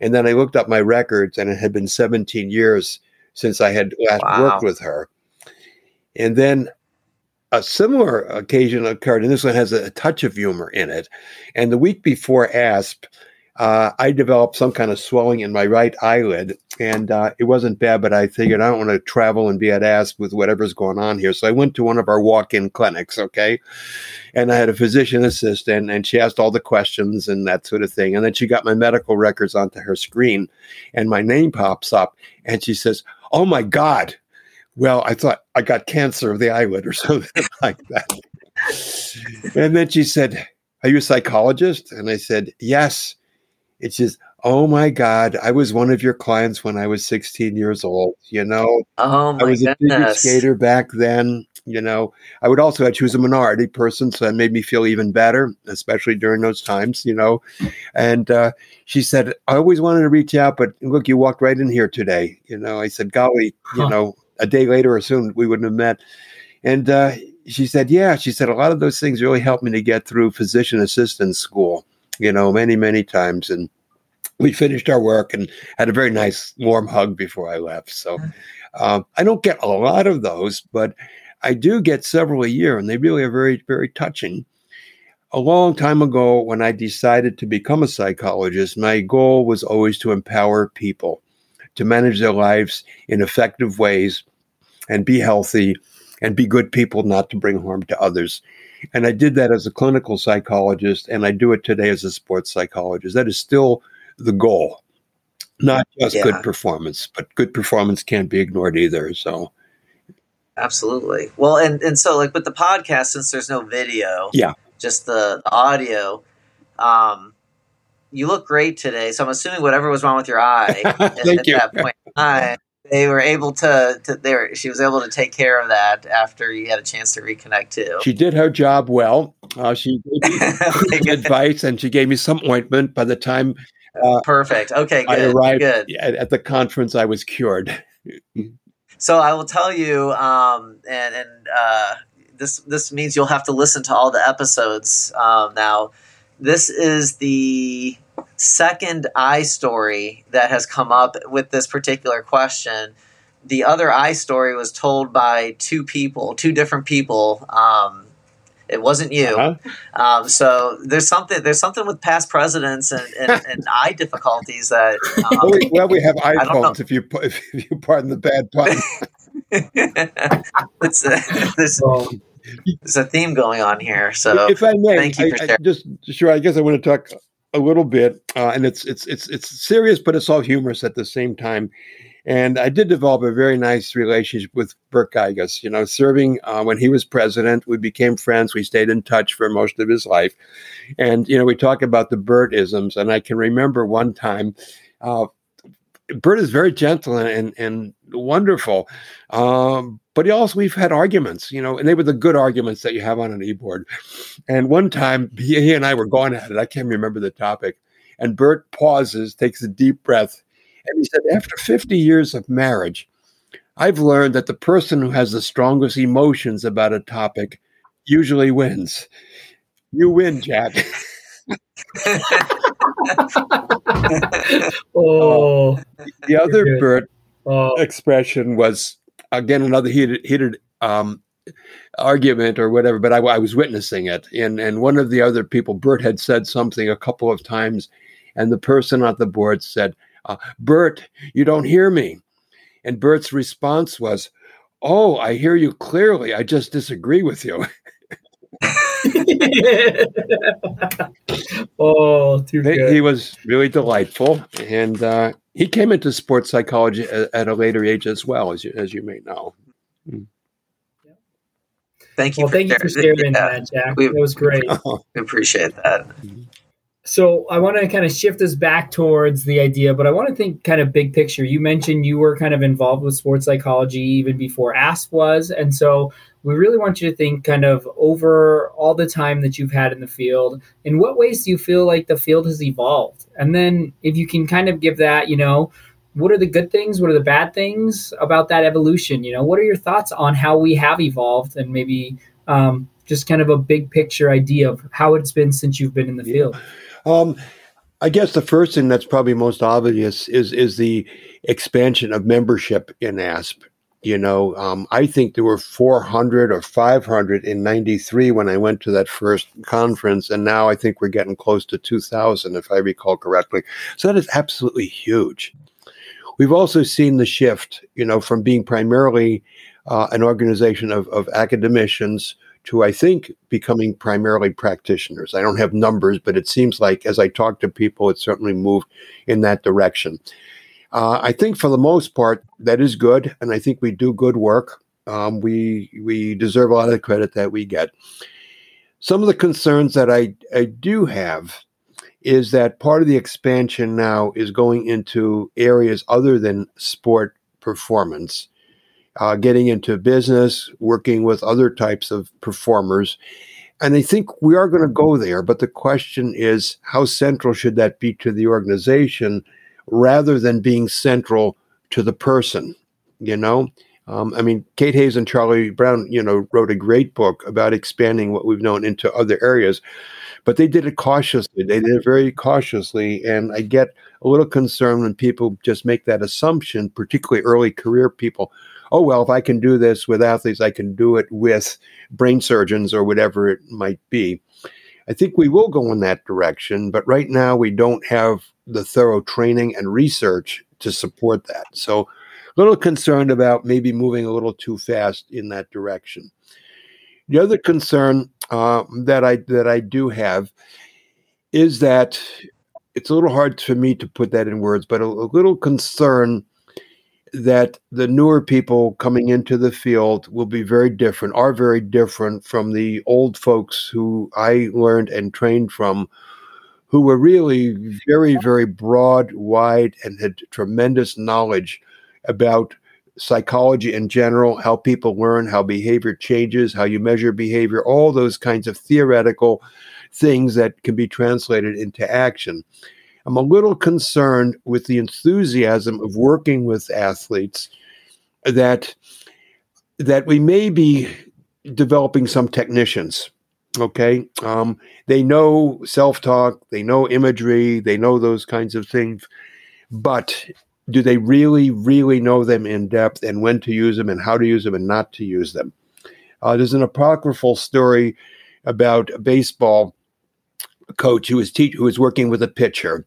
And then I looked up my records, and it had been 17 years since I had last wow. worked with her. And then a similar occasion occurred, and this one has a, touch of humor in it. And the week before ASP, uh, I developed some kind of swelling in my right eyelid, and uh, it wasn't bad, but I figured I don't want to travel and be at ASP with whatever's going on here. So I went to one of our walk in clinics, okay? And I had a physician assistant, and she asked all the questions and that sort of thing. And then she got my medical records onto her screen, and my name pops up, and she says, Oh my God, well, I thought I got cancer of the eyelid or (laughs) something like that. and then she said, Are you a psychologist? And I said, Yes. It says, oh my God, I was one of your clients when I was 16 years old. You know, oh my I was goodness. a figure skater back then. You know, I would also she was a minority person, so that made me feel even better, especially during those times. You know, and uh, she said, I always wanted to reach out, but look, you walked right in here today. You know, I said, golly, huh. you know, a day later or soon we wouldn't have met. And uh, she said, yeah, she said a lot of those things really helped me to get through physician assistant school, you know, many, many times. And we finished our work and had a very nice warm hug before I left. So um, I don't get a lot of those, but I do get several a year, and they really are very, very touching. A long time ago, when I decided to become a psychologist, my goal was always to empower people to manage their lives in effective ways and be healthy and be good people, not to bring harm to others. And I did that as a clinical psychologist, and I do it today as a sports psychologist. That is still the goal, not just yeah. good performance, but good performance can't be ignored either. So, absolutely. Well, and and so like with the podcast, since there's no video, yeah, just the, the audio. Um, you look great today. So I'm assuming whatever was wrong with your eye (laughs) at, at you. that point in time, they were able to, to they were, she was able to take care of that after you had a chance to reconnect too. She did her job well. Uh, she gave me (laughs) advice and she gave me some ointment by the time uh, perfect. Okay, good. I arrived good. At, at the conference. I was cured. (laughs) so I will tell you, um, and and uh, this this means you'll have to listen to all the episodes um, now this is the second eye story that has come up with this particular question. The other eye story was told by two people, two different people. Um, it wasn't you. Uh-huh. Um, so there's something there's something with past presidents and, and, (laughs) and eye difficulties that. Um, well, we, well, we have iPhones if you (laughs) if you pardon the bad pun. (laughs) it's, this, there's a theme going on here. So, if I may, thank you I, I just sure. I guess I want to talk a little bit, uh, and it's it's it's it's serious, but it's all humorous at the same time. And I did develop a very nice relationship with Burt Giges. You know, serving uh, when he was president, we became friends. We stayed in touch for most of his life, and you know, we talk about the Burt-isms. And I can remember one time. Uh, Burt is very gentle and, and, and wonderful. Um, but he also we've had arguments, you know, and they were the good arguments that you have on an e-board. And one time he, he and I were going at it. I can't remember the topic. And Burt pauses, takes a deep breath, and he said, After 50 years of marriage, I've learned that the person who has the strongest emotions about a topic usually wins. You win, Jack. (laughs) (laughs) oh, the other. Burt oh, expression was again another heated heated um, argument or whatever, but I, I was witnessing it. And and one of the other people, Burt, had said something a couple of times, and the person on the board said, uh, "Burt, you don't hear me." And Burt's response was, "Oh, I hear you clearly. I just disagree with you." (laughs) oh, too he, good. he was really delightful, and uh, he came into sports psychology at, at, a later age as well, as you, as you may know. Thank you. Well, thank you for sharing yeah. that, Jack. We, that was great. We (laughs) appreciate that. So I want to kind of shift us back towards the idea, but I want to think kind of big picture. You mentioned you were kind of involved with sports psychology even before ASP was, and so we really want you to think kind of over all the time that you've had in the field. In what ways do you feel like the field has evolved? And then if you can kind of give that, you know, what are the good things? What are the bad things about that evolution? You know, what are your thoughts on how we have evolved and maybe um, just kind of a big picture idea of how it's been since you've been in the field? Um, I guess the first thing that's probably most obvious is is the expansion of membership in ASP. You know, um, I think there were 400 or 500 in 93 when I went to that first conference. And now I think we're getting close to 2,000, if I recall correctly. So that is absolutely huge. We've also seen the shift, you know, from being primarily uh, an organization of, of academicians to, I think, becoming primarily practitioners. I don't have numbers, but it seems like as I talk to people, it certainly moved in that direction. Uh, I think for the most part that is good, and I think we do good work. Um, we we deserve a lot of the credit that we get. Some of the concerns that I, I do have is that part of the expansion now is going into areas other than sport performance, uh, getting into business, working with other types of performers. And I think we are going to go there. But the question is, how central should that be to the organization rather than being central to the person? You know? Um, I mean, Kate Hays and Charlie Brown, you know, wrote a great book about expanding what we've known into other areas but they did it cautiously. They did it very cautiously. And I get a little concerned when people just make that assumption, particularly early career people. Oh, well, if I can do this with athletes, I can do it with brain surgeons or whatever it might be. I think we will go in that direction, but right now we don't have the thorough training and research to support that. So, a little concerned about maybe moving a little too fast in that direction. The other concern uh, that I that I do have is that it's a little hard for me to put that in words, but a, a little concern that the newer people coming into the field will be very different, are very different from the old folks who I learned and trained from, who were really very, very broad, wide, and had tremendous knowledge about psychology in general, how people learn, how behavior changes, how you measure behavior, all those kinds of theoretical things that can be translated into action. I'm a little concerned with the enthusiasm of working with athletes that that we may be developing some technicians okay um, they know self-talk they know imagery they know those kinds of things but do they really, really know them in depth and when to use them and how to use them and not to use them? Uh, there's an apocryphal story about a baseball coach who was teach who was working with a pitcher,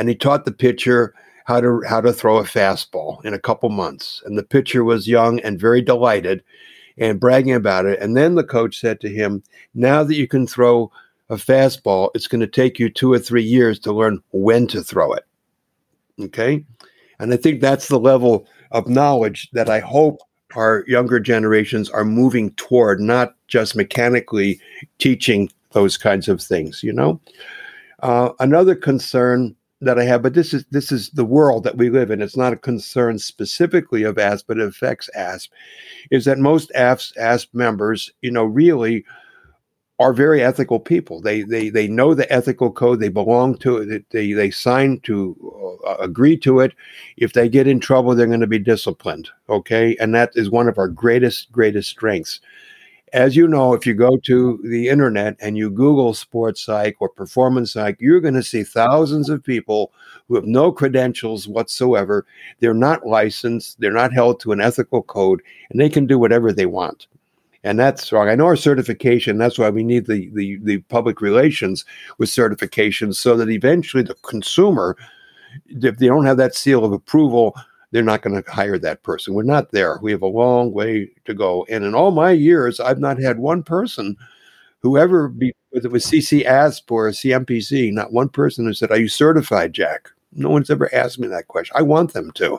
and he taught the pitcher how to how to throw a fastball in a couple months. And the pitcher was young and very delighted and bragging about it. And then the coach said to him, "Now that you can throw a fastball, it's going to take you two or three years to learn when to throw it." Okay. And I think that's the level of knowledge that I hope our younger generations are moving toward, not just mechanically teaching those kinds of things, you know? Uh, another concern that I have, but this is this is the world that we live in. It's not a concern specifically of ASP, but it affects ASP. Is that most ASP, ASP members, you know, really are very ethical people. They they they know the ethical code. They belong to it. They they sign to uh, agree to it. If they get in trouble, they're going to be disciplined. Okay. And that is one of our greatest, greatest strengths. As you know, if you go to the internet and you Google sports psych or performance psych, you're going to see thousands of people who have no credentials whatsoever. They're not licensed, they're not held to an ethical code, and they can do whatever they want and that's wrong. I know our certification. That's why we need the the, the public relations with certifications, so that eventually the consumer, if they don't have that seal of approval, they're not going to hire that person. We're not there. We have a long way to go. And in all my years, I've not had one person whoever be whether it was CC ASP or CMPC, not one person who said, "Are you certified, Jack?" No one's ever asked me that question. I want them to.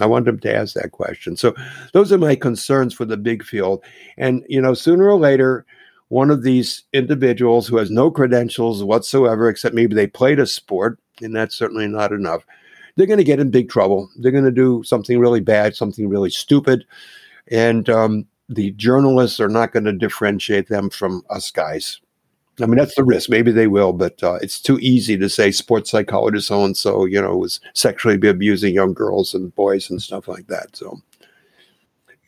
I want them to ask that question. So those are my concerns for the big field. And, you know, sooner or later, one of these individuals who has no credentials whatsoever, except maybe they played a sport, and that's certainly not enough, they're going to get in big trouble. They're going to do something really bad, something really stupid. And um, the journalists are not going to differentiate them from us guys. I mean, that's the risk. Maybe they will, but uh, it's too easy to say sports psychologist so and so, you know, was sexually abusing young girls and boys and stuff like that. So,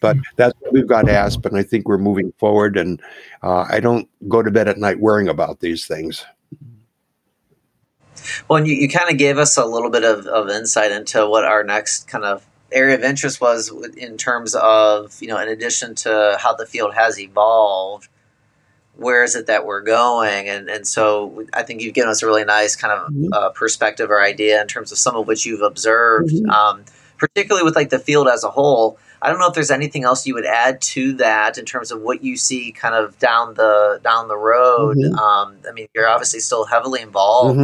but that's what we've got asked, and I think we're moving forward. And uh, I don't go to bed at night worrying about these things. Well, and you, you kind of gave us a little bit of, of insight into what our next kind of area of interest was in terms of, you know, in addition to how the field has evolved where is it that we're going and and so i think you've given us a really nice kind of mm-hmm. uh, perspective or idea in terms of some of which you've observed mm-hmm. um, particularly with like the field as a whole i don't know if there's anything else you would add to that in terms of what you see kind of down the down the road mm-hmm. um, i mean you're obviously still heavily involved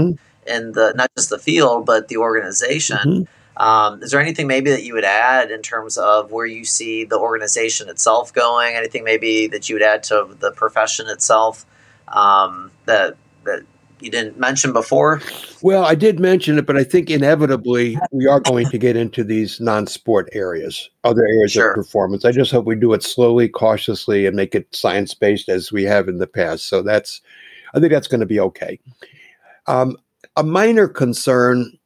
in the not just the field but the organization mm-hmm. Um, is there anything maybe that you would add in terms of where you see the organization itself going? Anything maybe that you would add to the profession itself um, that that you didn't mention before? Well, I did mention it, but I think inevitably we are going to get into these non-sport areas, other areas sure. of performance. I just hope we do it slowly, cautiously, and make it science-based as we have in the past. So that's, I think that's going to be okay. Um, a minor concern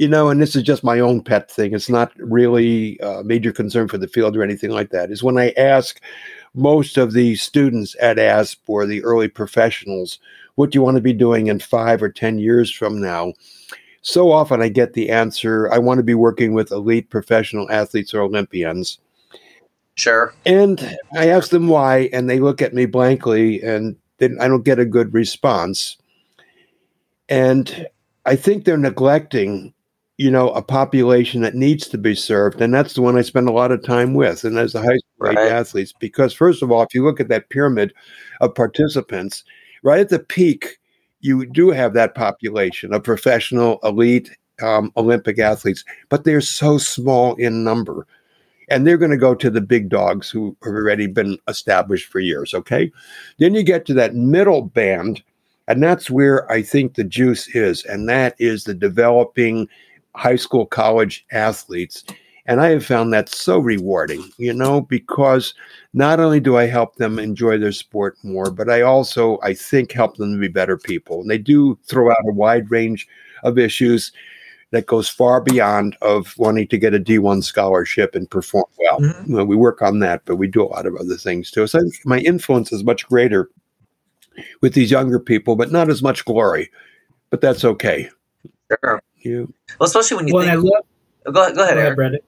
you know, and this is just my own pet thing. It's not really a major concern for the field or anything like that. Is when I ask most of the students at ASP or the early professionals, what do you want to be doing in five or 10 years from now? So often I get the answer, I want to be working with elite professional athletes or Olympians. Sure. And I ask them why, and they look at me blankly, and then I don't get a good response. And I think they're neglecting you know, a population that needs to be served. And that's the one I spend a lot of time with. And as the high school right. athletes, because first of all, if you look at that pyramid of participants, right at the peak, you do have that population of professional, elite, um, Olympic athletes, but they're so small in number. And they're going to go to the big dogs who have already been established for years. Okay. Then you get to that middle band, and that's where I think the juice is. And that is the developing high school, college athletes. And I have found that so rewarding, you know, because not only do I help them enjoy their sport more, but I also, I think, help them to be better people. And they do throw out a wide range of issues that goes far beyond of wanting to get a D1 scholarship and perform well. Mm-hmm. You know, we work on that, but we do a lot of other things too. So my influence is much greater with these younger people, but not as much glory. But that's okay. Sure you. Well, especially when you well, think. I love, oh, go, go ahead, go ahead Brandon.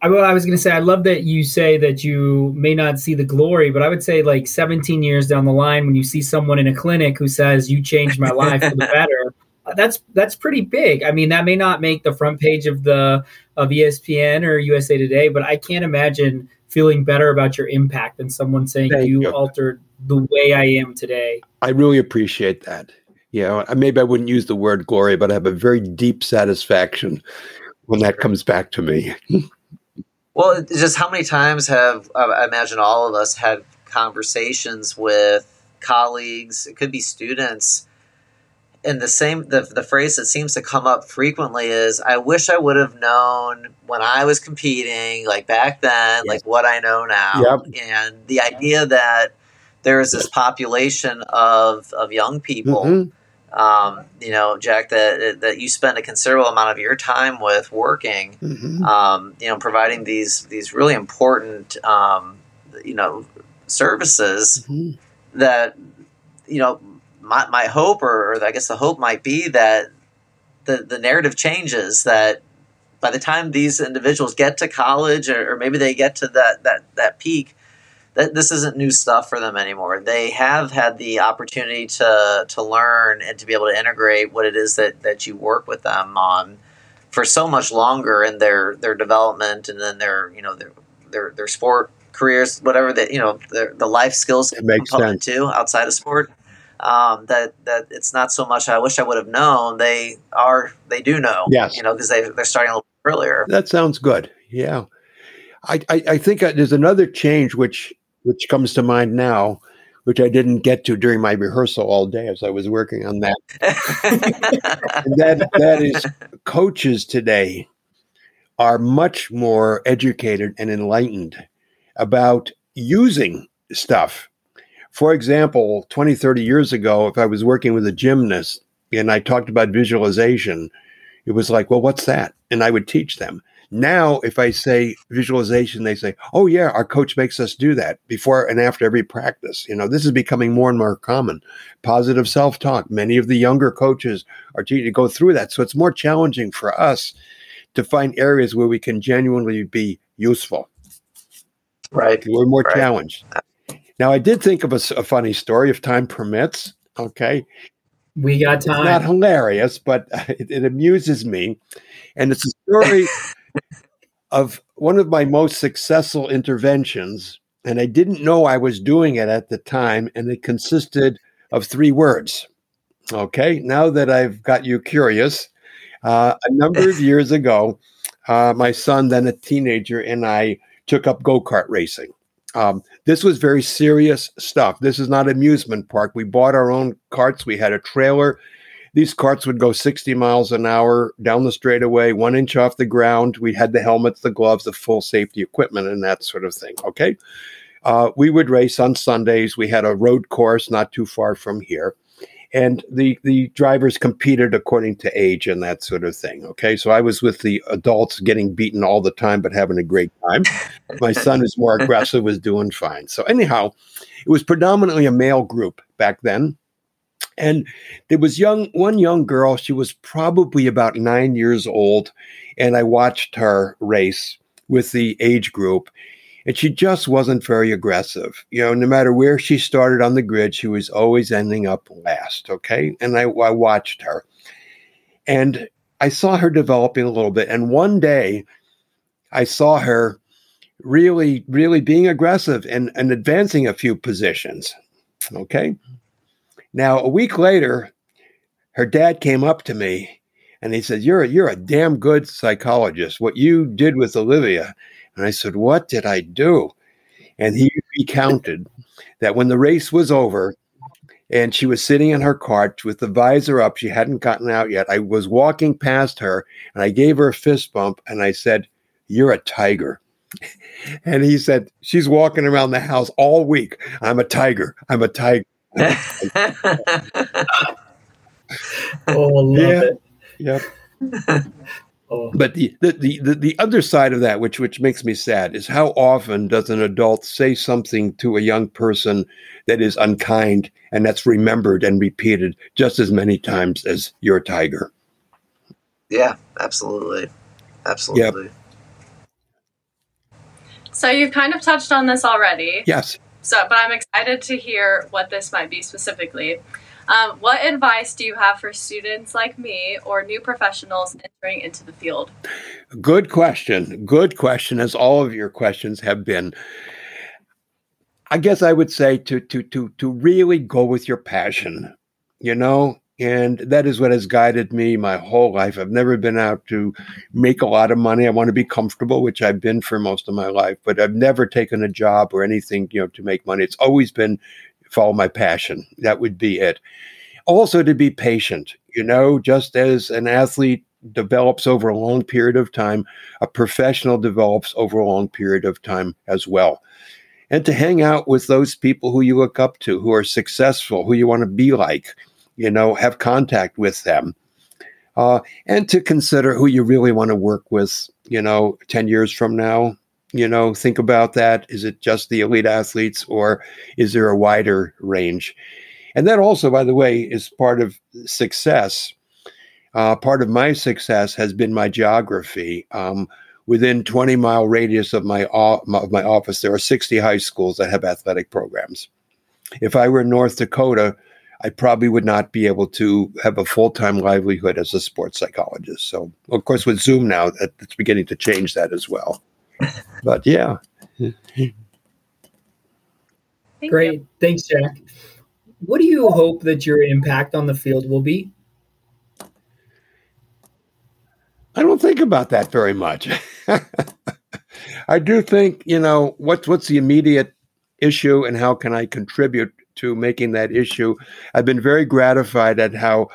I, well, I was going to say, I love that you say that you may not see the glory, but I would say like 17 years down the line, when you see someone in a clinic who says, "You changed my life for the (laughs) better," uh, that's that's pretty big. I mean, that may not make the front page of the of ESPN or USA Today, but I can't imagine feeling better about your impact than someone saying you, you altered the way I am today. I really appreciate that you know, maybe I wouldn't use the word glory, but I have a very deep satisfaction when that comes back to me. (laughs) well, just how many times have I imagine all of us had conversations with colleagues, it could be students, and the same the, the phrase that seems to come up frequently is i wish i would have known when i was competing like back then yes. like what i know now yep. and the idea that there is this population of of young people mm-hmm um, you know, Jack, that that you spend a considerable amount of your time with working, Mhm. um, you know, providing these these really important, um, you know, services Mhm. that, you know, my, my hope, or, or I guess the hope might be that the the narrative changes that by the time these individuals get to college, or, or maybe they get to that that that peak, that this isn't new stuff for them anymore. They have had the opportunity to to learn and to be able to integrate what it is that that you work with them on for so much longer in their their development and then their you know their their, their sport careers, whatever that you know their, the life skills It makes component too outside of sport. Um, that that it's not so much. I wish I would have known. They are. They do know. Yes. You know because they they're starting a little earlier. That sounds good. Yeah, I, I, I think uh, there's another change which which comes to mind now, which I didn't get to during my rehearsal all day as I was working on that. (laughs) And that that is coaches today are much more educated and enlightened about using stuff. For example, 20, 30 years ago, if I was working with a gymnast and I talked about visualization, it was like, well, what's that? And I would teach them. Now, if I say visualization, they say, oh, yeah, our coach makes us do that before and after every practice. You know, this is becoming more and more common. Positive self talk. Many of the younger coaches are teaching to go through that. So it's more challenging for us to find areas where we can genuinely be useful. right. We're more Right. challenged. Now, I did think of a funny story if time permits. Okay. We got time. It's not hilarious, but (laughs) it, it amuses me. And it's a story (laughs) of one of my most successful interventions. And I didn't know I was doing it at the time. And it consisted of three words. Okay. Now that I've got you curious, uh, a number of (laughs) years ago, uh, my son, then a teenager, and I took up go kart racing. Um, this was very serious stuff. This is not amusement park. We bought our own carts. We had a trailer. These carts would go 60 miles an hour down the straightaway, one inch off the ground. We had the helmets, the gloves, the full safety equipment, and that sort of thing. Okay. Uh, we would race on Sundays. We had a road course not too far from here. And the, the drivers competed according to age and that sort of thing. Okay. So I was with the adults getting beaten all the time, but having a great time. My son who's more (laughs) aggressive was doing fine. So anyhow, it was predominantly a male group back then. And there was young one young girl, she was probably about nine years old, and I watched her race with the age group. And she just wasn't very aggressive. You know, no matter where she started on the grid, she was always ending up last. Okay. And I, I watched her. And I saw her developing a little bit. And one day I saw her really, really being aggressive and, and advancing a few positions. Okay. Now, a week later, her dad came up to me and he said, You're a, you're a damn good psychologist. What you did with Olivia. And I said, What did I do? And he recounted that when the race was over and she was sitting in her cart with the visor up, she hadn't gotten out yet. I was walking past her and I gave her a fist bump and I said, You're a tiger. (laughs) And he said, She's walking around the house all week. I'm a tiger. I'm a tiger. Oh, love Yeah. it. Yep. Oh. But the, the, the, the, the other side of that, which, which makes me sad, is how often does an adult say something to a young person that is unkind and that's remembered and repeated just as many times as your tiger? yeah, absolutely, absolutely. So you've kind of touched on this already. Yes. So, but I'm excited to hear what this might be specifically. Um, what advice do you have for students like me or new professionals entering into the field? Good question. Good question, as all of your questions have been. I guess I would say to to to to really go with your passion, you know, and that is what has guided me my whole life. I've never been out to make a lot of money. I want to be comfortable, which I've been for most of my life, but I've never taken a job or anything, you know, to make money. It's always been follow my passion. That would be it. Also to be patient, you know, just as an athlete develops over a long period of time, a professional develops over a long period of time as well. And to hang out with those people who you look up to, who are successful, who you want to be like, you know, have contact with them. Uh, and to consider who you really want to work with, you know, 10 years from now. You know, think about that. Is it just the elite athletes or is there a wider range? And that also, by the way, is part of success. Uh, part of my success has been my geography. Um, within 20 mile radius of my, of my office, there are 60 high schools that have athletic programs. If I were in North Dakota, I probably would not be able to have a full time livelihood as a sports psychologist. So, of course, with Zoom now, it's beginning to change that as well. (laughs) But yeah. Thank Great. you. Thanks, Jack. What do you hope that your impact on the field will be? I don't think about that very much. (laughs) I do think, you know, what's what's the immediate issue and how can I contribute to making that issue? I've been very gratified at how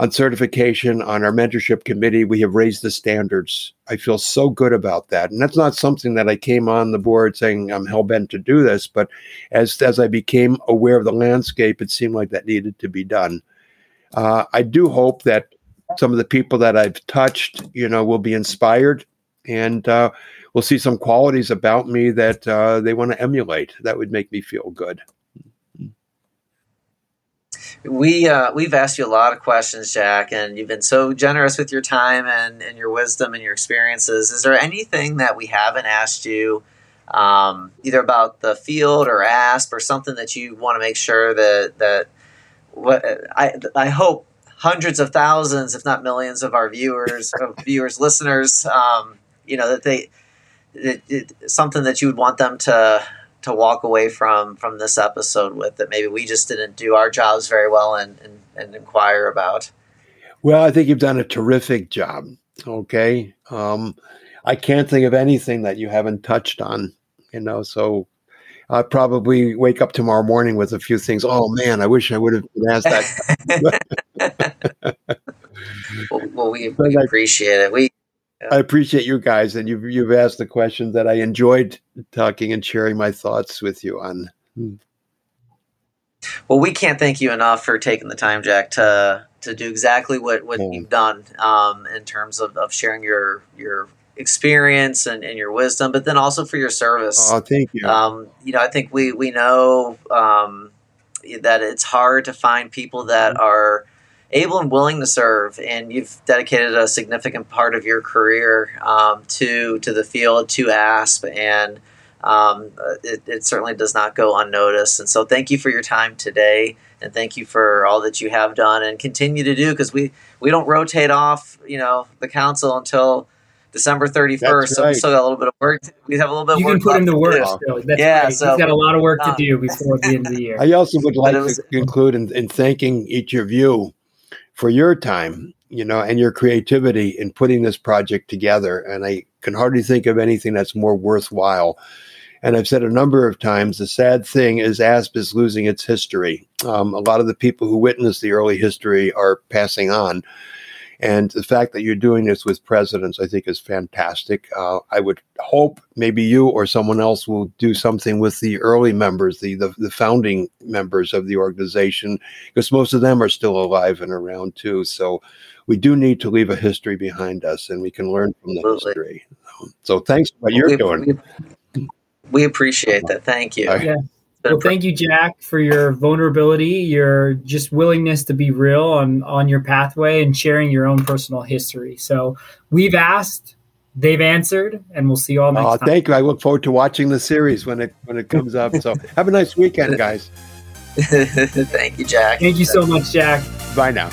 on certification on our mentorship committee we have raised the standards. I feel so good about that. And that's not something that I came on the board saying I'm hell bent to do this, but as as I became aware of the landscape, it seemed like that needed to be done. Uh, I do hope that some of the people that I've touched, you know, will be inspired and uh, we'll see some qualities about me that uh, they want to emulate. That would make me feel good. We uh, we've asked you a lot of questions, Jack, and you've been so generous with your time and, and your wisdom and your experiences. Is there anything that we haven't asked you, um, either about the field or ASP, or something that you want to make sure that that what I I hope hundreds of thousands, if not millions, of our viewers, of (laughs) viewers, listeners, um, you know that they it, it, something that you would want them to to walk away from from this episode with that maybe we just didn't do our jobs very well and and, and inquire about. Well, I think you've done a terrific job. Okay, um, I can't think of anything that you haven't touched on. You know, so I'll probably wake up tomorrow morning with a few things. Oh man, I wish I would have asked that. (laughs) well, well, we, (laughs) we appreciate it. We I appreciate you guys, and you've you've asked the questions that I enjoyed talking and sharing my thoughts with you on. Well, we can't thank you enough for taking the time, Jack, to to do exactly what, what Mm. you've done um, in terms of, of sharing your your experience and, and your wisdom, but then also for your service. Oh, thank you. Um, you know, I think we we know um, that it's hard to find people that are able and willing to serve, and you've dedicated a significant part of your career um, to to the field, to ASP, and um, it, it certainly does not go unnoticed. And so, thank you for your time today, and thank you for all that you have done and continue to do. Because we we don't rotate off, you know, the council until. December thirty first, That's so we still got a little bit of work. To, we have a little bit. More. You of can put him left to work do. still. Yeah, right. so- He's got a lot of work to (laughs) do before the end of the year. I also would like was- to conclude in, in thanking each of you for your time, you know, and your creativity in putting this project together. And I can hardly think of anything that's more worthwhile. And I've said a number of times the sad thing is ASP is losing its history. Um, a lot of the people who witnessed the early history are passing on. And the fact that you're doing this with presidents, I think, is fantastic. Uh, I would hope maybe you or someone else will do something with the early members, the, the the founding members of the organization, because most of them are still alive and around too. So we do need to leave a history behind us, and we can learn from the Absolutely. history. So thanks for what you're we, doing. We, we appreciate that. Thank you. All right. Yeah. Been a Well, thank you, Jack, for your vulnerability, your just willingness to be real on on your pathway and sharing your own personal history. So we've asked, they've answered, and we'll see you all next Uh, time. thank you. I look forward to watching the series when it when it comes up. So (laughs) have a nice weekend, guys. (laughs) thank you, Jack. Thank you so much, Jack. Bye now.